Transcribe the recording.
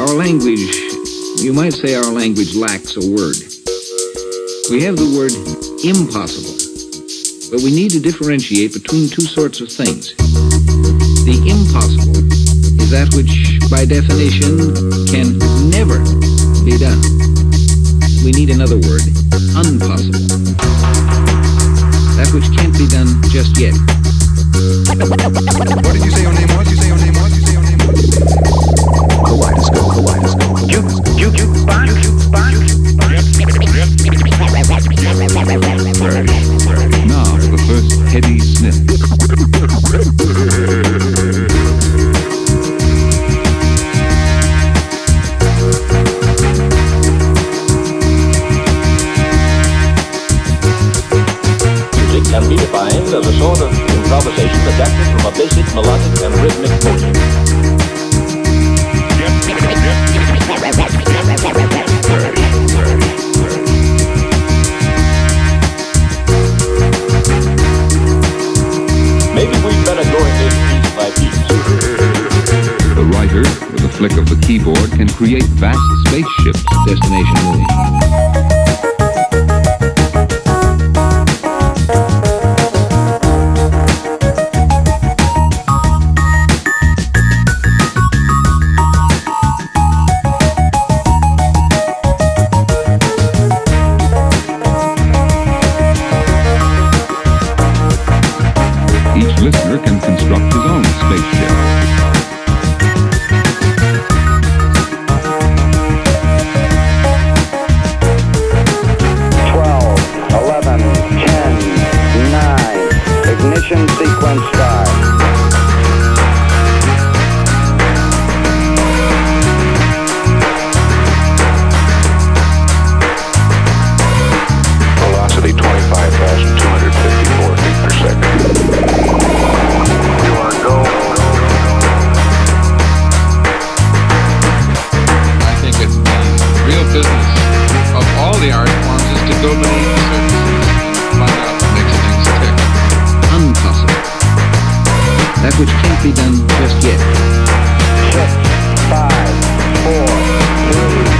our language, you might say our language lacks a word. We have the word impossible, but we need to differentiate between two sorts of things. The impossible is that which, by definition, can never be done. We need another word, unpossible. That which can't be done just yet. What did you say your name was? You say your name was? You say your name was? As a sort of improvisation adapted from a basic melodic and rhythmic motion. Flick of the keyboard, can create vast spaceships. Destination. Each listener can construct business of all the art forms is to build beneath the surface, find out what makes things tick. Unpossible. That which can't be done just yet. Six, five, four, three.